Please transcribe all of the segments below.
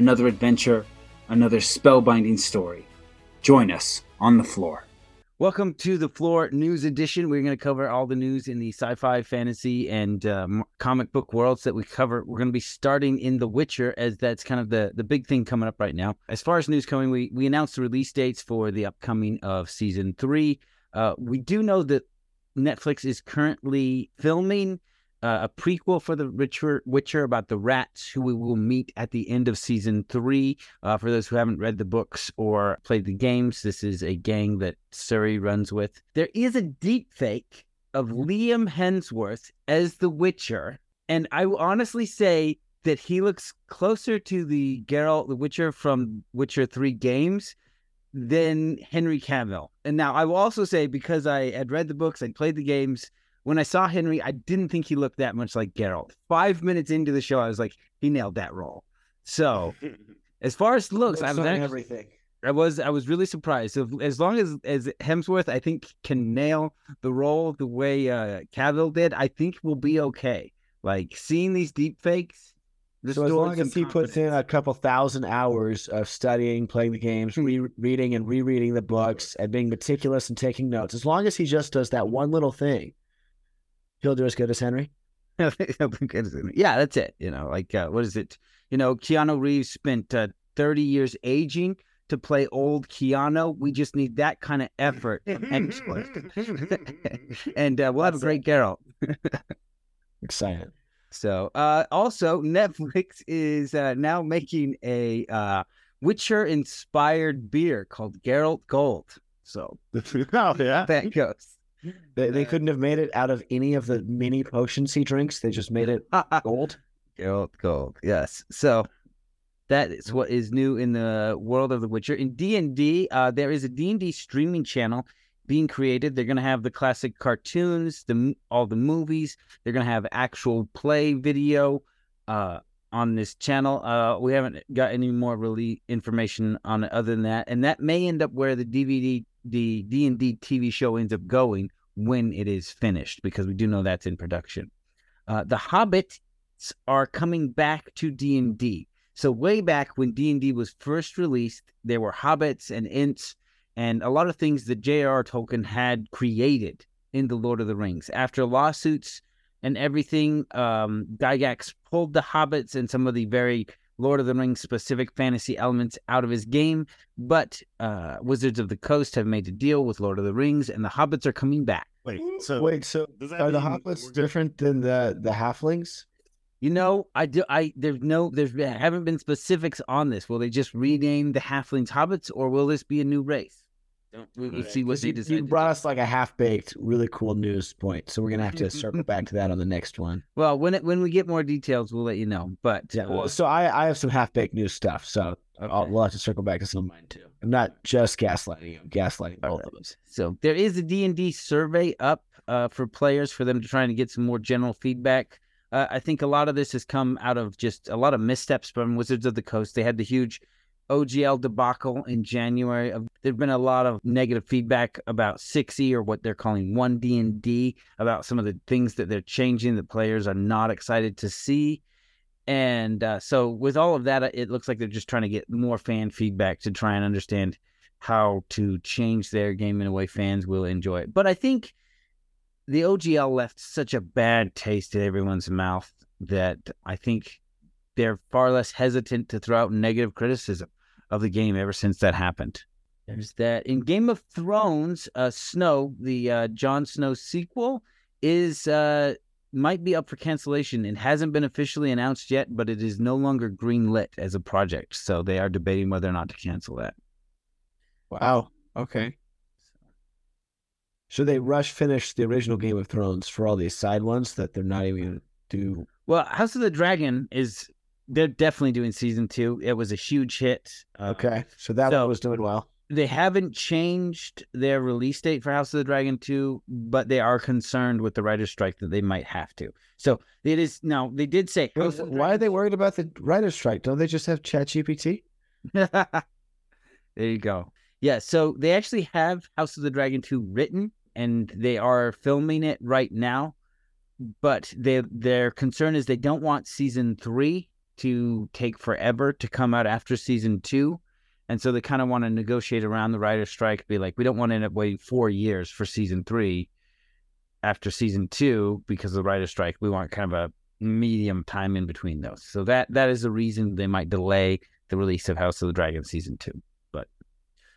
another adventure, another spellbinding story. Join us on the Flore. Welcome to the Flore News Edition. We're going to cover all the news in the sci fi, fantasy, and uh, comic book worlds that we cover. We're going to be starting in The Witcher, as that's kind of the, the big thing coming up right now. As far as news coming, we, we announced the release dates for the upcoming of season three. Uh, we do know that Netflix is currently filming uh, a prequel for the Witcher, Witcher about the rats who we will meet at the end of season three. Uh, for those who haven't read the books or played the games, this is a gang that Ciri runs with. There is a deep fake of Liam Hemsworth as the Witcher, and I will honestly say that he looks closer to the Geralt the Witcher from Witcher 3 games than Henry Cavill. And now I will also say because I had read the books, I played the games, when I saw Henry, I didn't think he looked that much like Geralt. Five minutes into the show, I was like, he nailed that role. So, as far as looks, I was actually, everything. I was I was really surprised. So as long as as Hemsworth, I think can nail the role the way uh, Cavill did, I think we'll be okay. Like seeing these deep fakes. So as long as he puts in a couple thousand hours of studying, playing the games, re- reading and rereading the books, and being meticulous and taking notes, as long as he just does that one little thing, he'll do as good as Henry. yeah, that's it. You know, like uh, what is it? You know, Keanu Reeves spent uh, 30 years aging to play old Keanu. We just need that kind of effort and and uh, we'll have a great Geralt. Excited. So, uh, also Netflix is uh, now making a uh, Witcher inspired beer called Geralt Gold. So, oh yeah, that goes. They, they couldn't have made it out of any of the mini potions he drinks. They just made it gold. Gold, gold. Yes. So that is what is new in the world of The Witcher. In D and D, uh, there is a D and D streaming channel being created. They're going to have the classic cartoons, the all the movies. They're going to have actual play video uh, on this channel. Uh, we haven't got any more really information on it other than that, and that may end up where the DVD the D and D TV show ends up going when it is finished, because we do know that's in production. Uh, the Hobbits are coming back to D and D. So way back when D and D was first released, there were hobbits and ents and a lot of things that J.R.R. Tolkien had created in the Lord of the Rings. After lawsuits and everything, um, Gygax pulled the hobbits and some of the very Lord of the Rings specific fantasy elements out of his game, but uh, Wizards of the Coast have made a deal with Lord of the Rings, and the hobbits are coming back. Wait, so wait, so are the hobbits different than the the halflings? You know, I do. I there's no, there's haven't been specifics on this. Will they just rename the halflings hobbits, or will this be a new race? We'll right. see what they decide. You brought us like a half baked, really cool news point, so we're gonna have to circle back to that on the next one. Well, when it, when we get more details, we'll let you know. But yeah, well, so I I have some half baked news stuff, so okay. we'll have to circle back to some of mine too. I'm not just gaslighting you, I'm gaslighting both right. of us. So there is a D and D survey up uh, for players for them to try and get some more general feedback. Uh, I think a lot of this has come out of just a lot of missteps from Wizards of the Coast. They had the huge OGL debacle in January. There's been a lot of negative feedback about 6e or what they're calling 1D&D about some of the things that they're changing that players are not excited to see. And uh, so with all of that, it looks like they're just trying to get more fan feedback to try and understand how to change their game in a way fans will enjoy it. But I think the OGL left such a bad taste in everyone's mouth that I think they're far less hesitant to throw out negative criticism of the game ever since that happened. There's that. In Game of Thrones, uh, Snow, the uh, Jon Snow sequel, is uh, might be up for cancellation. It hasn't been officially announced yet, but it is no longer greenlit as a project. So they are debating whether or not to cancel that. Wow. Okay. Should they rush finish the original Game of Thrones for all these side ones that they're not even gonna do? Well, House of the Dragon is they're definitely doing season two. It was a huge hit. Uh, Okay, so that so- was doing well. they haven't changed their release date for House of the Dragon 2, but they are concerned with the writer's strike that they might have to. So it is now they did say the Why are they worried about the writer's strike? Don't they just have ChatGPT? there you go. Yeah, so they actually have House of the Dragon 2 written and they are filming it right now. But they their concern is they don't want season 3 to take forever to come out after season 2. And so they kind of want to negotiate around the writer's strike, be like, we don't want to end up waiting 4 years for season 3 after season 2 because of the writer's strike. We want kind of a medium time in between those. So that that is the reason they might delay the release of House of the Dragon season two. But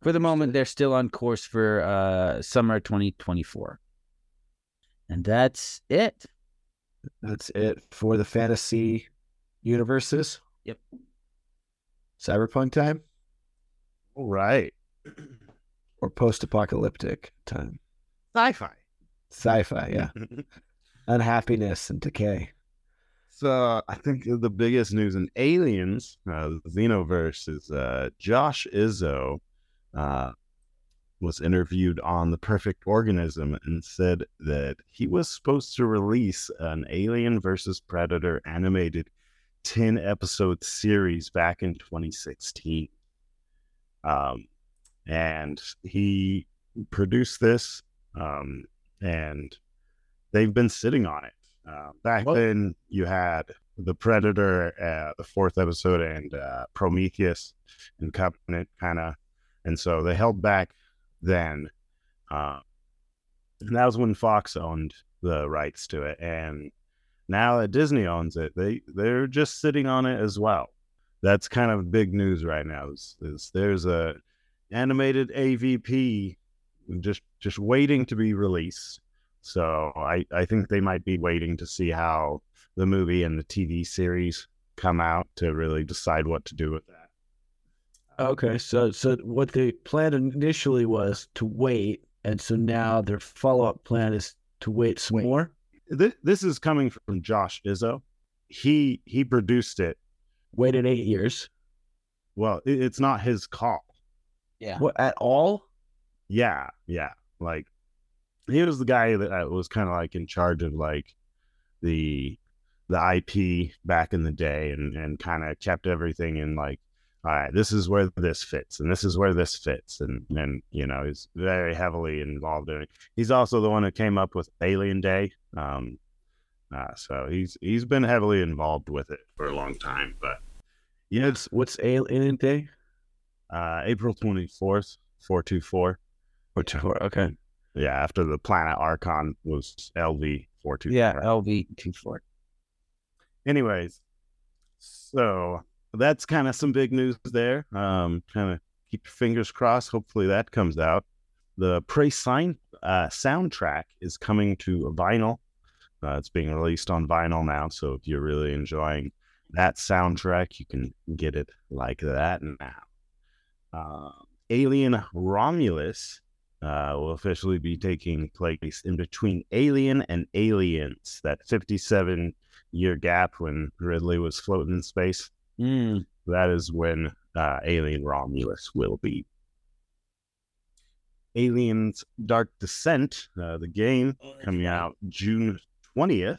for the moment, they're still on course for uh, summer 2024. And that's it. That's it for the fantasy universes. Yep. Cyberpunk time All right. or post-apocalyptic time. Sci-fi. Sci-fi, yeah. Unhappiness and decay. So I think the biggest news in Aliens, uh, the Xenoverse, is uh, Josh Izzo uh, was interviewed on The Perfect Organism and said that he was supposed to release an Alien versus Predator animated 10 episode series back in 2016. Um, and he produced this, um, and they've been sitting on it. Uh, back What? then, you had the Predator, uh, the fourth episode, and uh, Prometheus and Covenant, kind of, and so they held back then. Uh, and that was when Fox owned the rights to it, and now that Disney owns it, they they're just sitting on it as well. That's kind of big news right now. Is, is there's a animated AVP just just waiting to be released. So I, I think they might be waiting to see how the movie and the TV series come out to really decide what to do with that. Okay, so so what the plan initially was to wait, and so now their follow-up plan is to wait some Wait. more. This, this is coming from Josh Izzo. He he produced it. Waited eight years. Well, it, it's not his call. Yeah. What at all? Yeah, yeah. Like he was the guy that uh, was kind of like in charge of like the the IP back in the day, and and kind of kept everything in like, all right, this is where this fits, and this is where this fits, and and you know he's very heavily involved in it. He's also the one who came up with Alien Day. Um, uh, so he's he's been heavily involved with it for a long time, but yeah, it's What's Alien Day? uh, April twenty fourth, four two four. Or two? Okay. Yeah, after the planet Acheron was LV four two. Yeah, LV two four. Anyways, so that's kind of some big news there. Um, kind of keep your fingers crossed. Hopefully that comes out. The Prey sign uh, soundtrack is coming to vinyl. Uh, it's being released on vinyl now. So if you're really enjoying that soundtrack, you can get it like that now. Uh, Alien Romulus uh, will officially be taking place in between Alien and Aliens, that 57 year gap when Ripley was floating in space. Mm. That is when uh, Alien Romulus will be. Aliens Dark Descent, uh, the game coming out June 20th,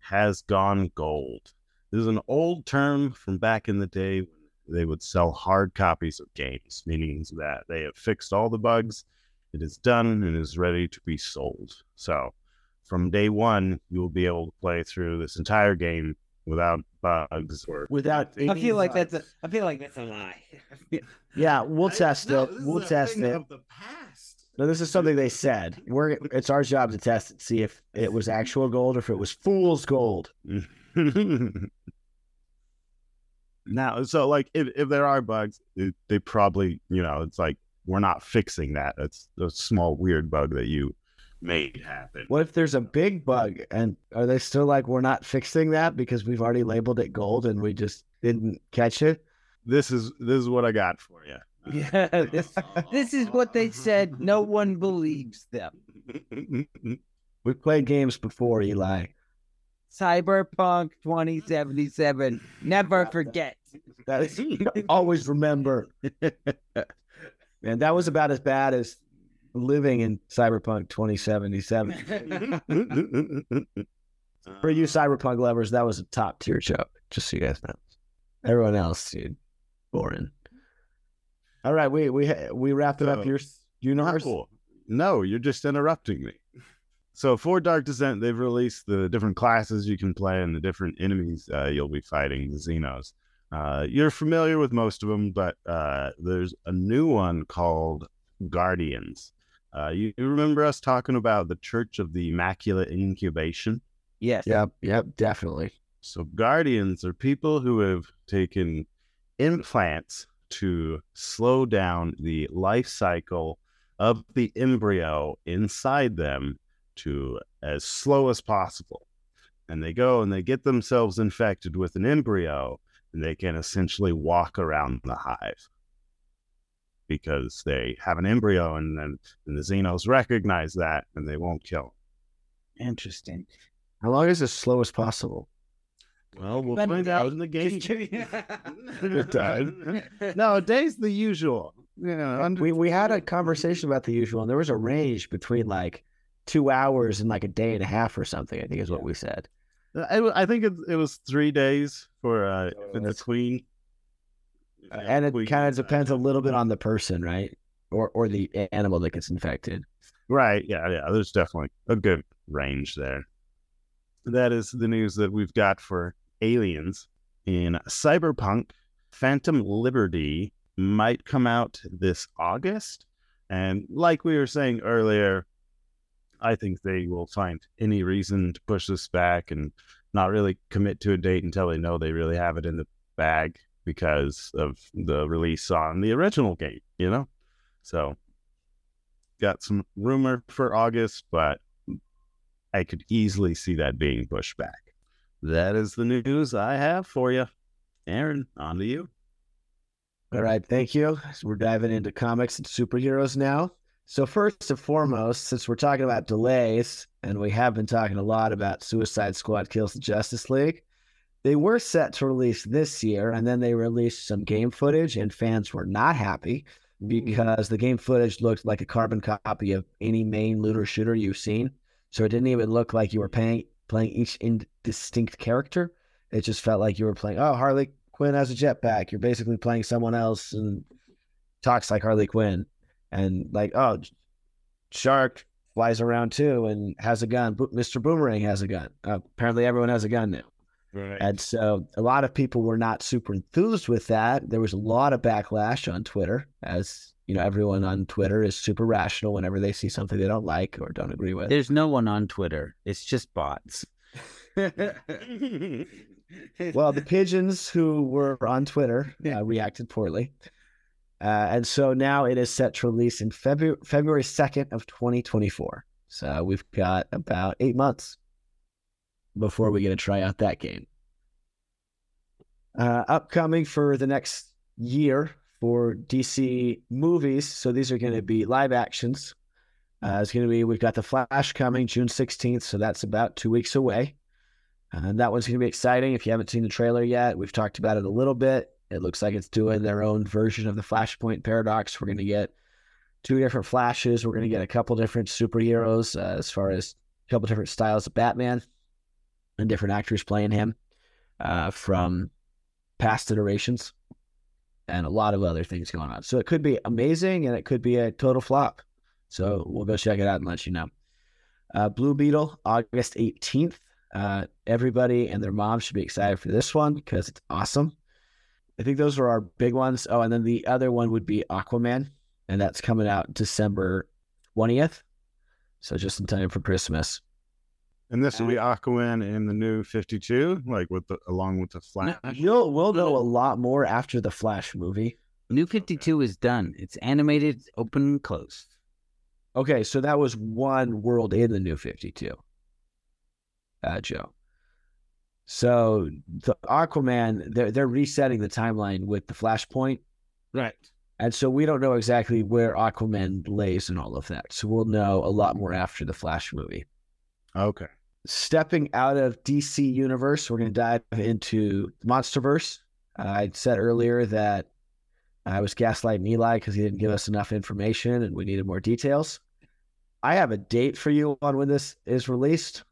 has gone gold. This is an old term from back in the day when they would sell hard copies of games, meaning that they have fixed all the bugs, it is done, and is ready to be sold. So, from day one, you will be able to play through this entire game without bugs or Without I feel like that's a. I feel like that's a lie. Yeah, we'll test it. We'll test it. the past. No, this is something they said. We're it's our job to test it, see if it was actual gold or if it was fool's gold. now, so like if, if there are bugs, it, they probably, you know, it's like we're not fixing that. It's a small weird bug that you made happen. What if there's a big bug and are they still like we're not fixing that because we've already labeled it gold and we just didn't catch it? This is this is what I got for you. Yeah, this, this is what they said. No one believes them. We've played games before, Eli. Cyberpunk 2077. Never forget. That is always remember. Man, that was about as bad as living in Cyberpunk 2077. For you Cyberpunk lovers, that was a top tier show. Just so you guys know. Everyone else, dude, boring. All right, we we we wrapped it up. So- Your universe. Cool. No, you're just interrupting me. So for Dark Descent, they've released the different classes you can play and the different enemies uh, you'll be fighting, the Xenos. Uh, you're familiar with most of them, but uh, there's a new one called Guardians. Uh, you, you remember us talking about the Church of the Immaculate Incubation? Yes. Yep, yep, definitely. So guardians are people who have taken implants to slow down the life cycle of the embryo inside them to as slow as possible. And they go and they get themselves infected with an embryo and they can essentially walk around the hive because they have an embryo and then and the xenos recognize that and they won't kill. Interesting. How long is as slow as possible? Well, we'll But- find out in the game. Good time. no, day's the usual. You know, under We we had a conversation about the usual, and there was a range between like two hours and like a day and a half or something. I think is what we said. I, I think it, it was three days for uh, in between. Uh, and it kind of depends a little bit on the person, right? Or or the animal that gets infected. Right. Yeah. Yeah. There's definitely a good range there. That is the news that we've got for aliens in Cyberpunk. Phantom Liberty might come out this August. And like we were saying earlier, I think they will find any reason to push this back and not really commit to a date until they know they really have it in the bag because of the release on the original game, you know? So got some rumor for August, but I could easily see that being pushed back. That is the news I have for you. Aaron, on to you. All right, thank you. We're diving into comics and superheroes now. So first and foremost, since we're talking about delays, and we have been talking a lot about Suicide Squad kills the Justice League, they were set to release this year, and then they released some game footage, and fans were not happy because the game footage looked like a carbon copy of any main looter shooter you've seen. So it didn't even look like you were playing playing each in distinct character. It just felt like you were playing. Oh, Harley Quinn has a jetpack. You're basically playing someone else and talks like Harley Quinn, and like oh, Shark flies around too and has a gun. Bo- Mr. Boomerang has a gun. Uh, apparently, everyone has a gun now. Right. And so a lot of people were not super enthused with that. There was a lot of backlash on Twitter, as you know, everyone on Twitter is super rational whenever they see something they don't like or don't agree with. There's no one on Twitter. It's just bots. well, the pigeons who were on Twitter uh, reacted poorly. Uh, and so now it is set to release in February February 2nd of 2024. So we've got about eight months before we get to try out that game. Uh, upcoming for the next year for DC movies. So these are going to be live actions. Uh, it's going to be, we've got The Flash coming June 16th. So that's about two weeks away. And that one's going to be exciting. If you haven't seen the trailer yet, we've talked about it a little bit. It looks like it's doing their own version of the Flashpoint paradox. We're going to get two different Flashes. We're going to get a couple different superheroes uh, as far as a couple different styles of Batman and different actors playing him uh, from past iterations and a lot of other things going on. So it could be amazing and it could be a total flop. So we'll go check it out and let you know. Uh, Blue Beetle, August 18th. Uh, everybody and their mom should be excited for this one because it's awesome. I think those are our big ones. Oh, and then the other one would be Aquaman, and that's coming out December 20th. So just in time for Christmas. And this will be Aquaman in the new 52, like with the along with the Flash. You'll we'll know a lot more after the Flash movie. New 52 is done. It's animated, open and closed. Okay, so that was one world in the New 52. Uh, Joe. So the Aquaman, they're they're resetting the timeline with the Flashpoint, Right. and so we don't know exactly where Aquaman lays and all of that. So we'll know a lot more after the Flash movie. Okay. Stepping out of DC universe, we're going to dive into MonsterVerse. I said earlier that I was gaslighting Eli because he didn't give us enough information and we needed more details. I have a date for you on when this is released,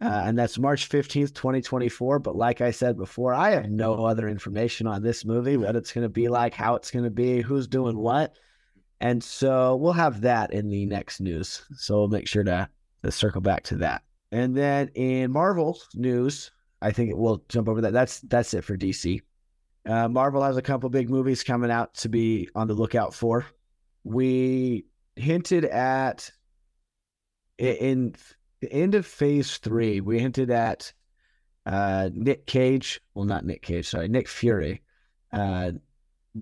uh, and that's March 15th, 2024. But like I said before, I have no other information on this movie, what it's going to be like, how it's going to be, who's doing what. And so we'll have that in the next news. So we'll make sure to, to circle back to that. And then in Marvel news, I think we'll jump over that. That's that's it for DC. Uh, Marvel has a couple big movies coming out to be on the lookout for. We hinted at in the end of Phase Three. We hinted at uh, Nick Cage. Well, not Nick Cage. Sorry, Nick Fury. Uh,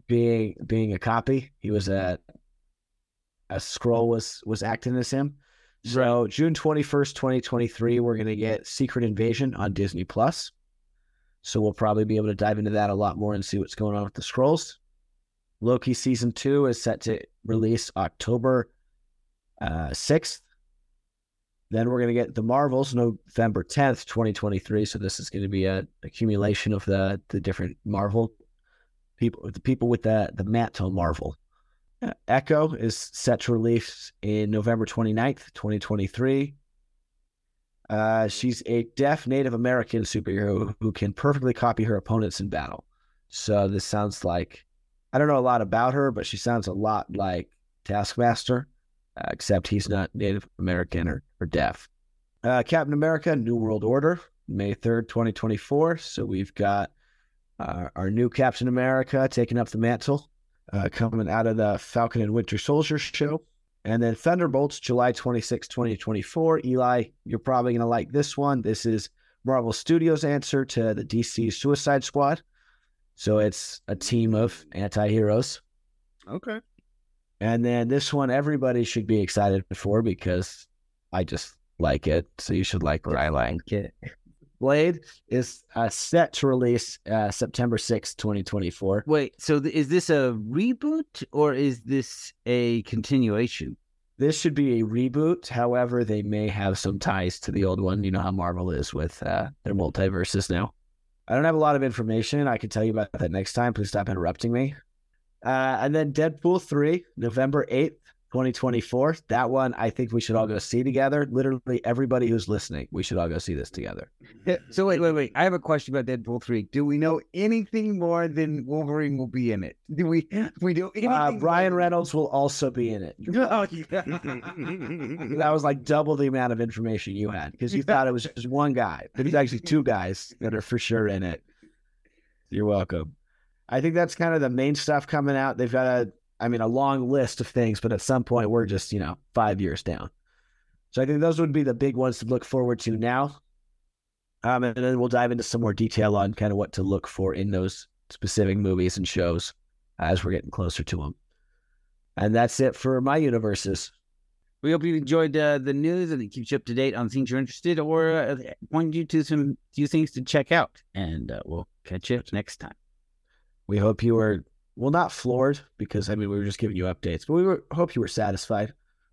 being being a copy. He was a a Skrull was was acting as him. So June twenty first, twenty twenty three, we're gonna get Secret Invasion on Disney Plus. So we'll probably be able to dive into that a lot more and see what's going on with the Skrulls. Loki season two is set to release October uh, 6th. Then we're going to get the Marvels November 10th, 2023. So this is going to be a accumulation of the the different Marvel people, the people with the, the mantle Marvel. Echo is set to release in November 29th, 2023. Uh, she's a deaf Native American superhero who can perfectly copy her opponents in battle. So this sounds like I don't know a lot about her, but she sounds a lot like Taskmaster, uh, except he's not Native American or, or deaf. Uh, Captain America: New World Order, May third, twenty twenty four. So we've got uh, our new Captain America taking up the mantle, uh, coming out of the Falcon and Winter Soldier show. And then Thunderbolts, July 26, 2024. Eli, you're probably going to like this one. This is Marvel Studios' answer to the DC Suicide Squad. So it's a team of anti heroes. Okay. And then this one, everybody should be excited for because I just like it. So you should like what I like. Okay. Blade is uh, set to release uh, September 6th, 2024. Wait, so th- is this a reboot or is this a continuation? This should be a reboot. However, they may have some ties to the old one. You know how Marvel is with uh, their multiverses now. I don't have a lot of information. I can tell you about that next time. Please stop interrupting me. Uh, and then Deadpool 3, November 8th, 2024. That one, I think we should all go see together. Literally, everybody who's listening, we should all go see this together. So wait, wait, wait. I have a question about Deadpool 3. Do we know anything more than Wolverine will be in it? Do we we do anything Uh, Brian Reynolds will also be in it. Oh, yeah. That was like double the amount of information you had because you thought it was just one guy, it's actually two guys that are for sure in it. You're welcome. I think that's kind of the main stuff coming out. They've got a, I mean, a long list of things, but at some point we're just, you know, five years down. So I think those would be the big ones to look forward to now. Um, and then we'll dive into some more detail on kind of what to look for in those specific movies and shows as we're getting closer to them. And that's it for my universes. We hope you enjoyed uh, the news and it keeps you up to date on things you're interested or uh, point you to some few things to check out. And uh, we'll catch you next time. We hope you were well, not floored because I mean we were just giving you updates, but we were hope you were satisfied.